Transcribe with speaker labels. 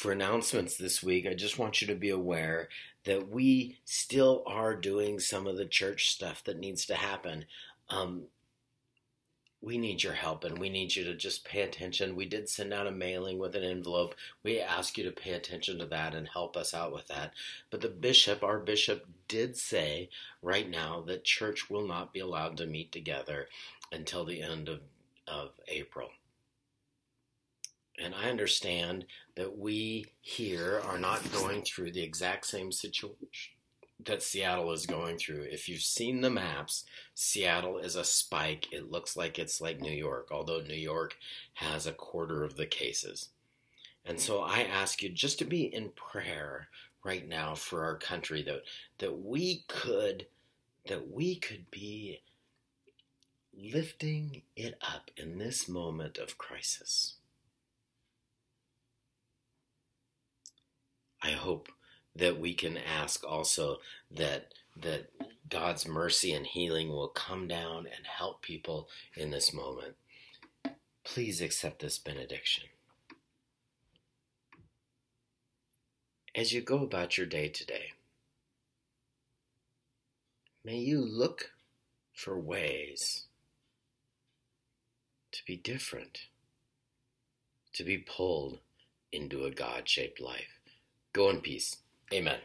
Speaker 1: for announcements this week, I just want you to be aware that we still are doing some of the church stuff that needs to happen. Um, we need your help and we need you to just pay attention. We did send out a mailing with an envelope. We ask you to pay attention to that and help us out with that. But the bishop, our bishop, did say right now that church will not be allowed to meet together until the end of, of April. And I understand that we here are not going through the exact same situation that Seattle is going through. If you've seen the maps, Seattle is a spike. It looks like it's like New York, although New York has a quarter of the cases. And so I ask you just to be in prayer right now for our country that that we could that we could be lifting it up in this moment of crisis. I hope that we can ask also that that God's mercy and healing will come down and help people in this moment. Please accept this benediction. As you go about your day today, may you look for ways to be different, to be pulled into a God shaped life. Go in peace. Amen.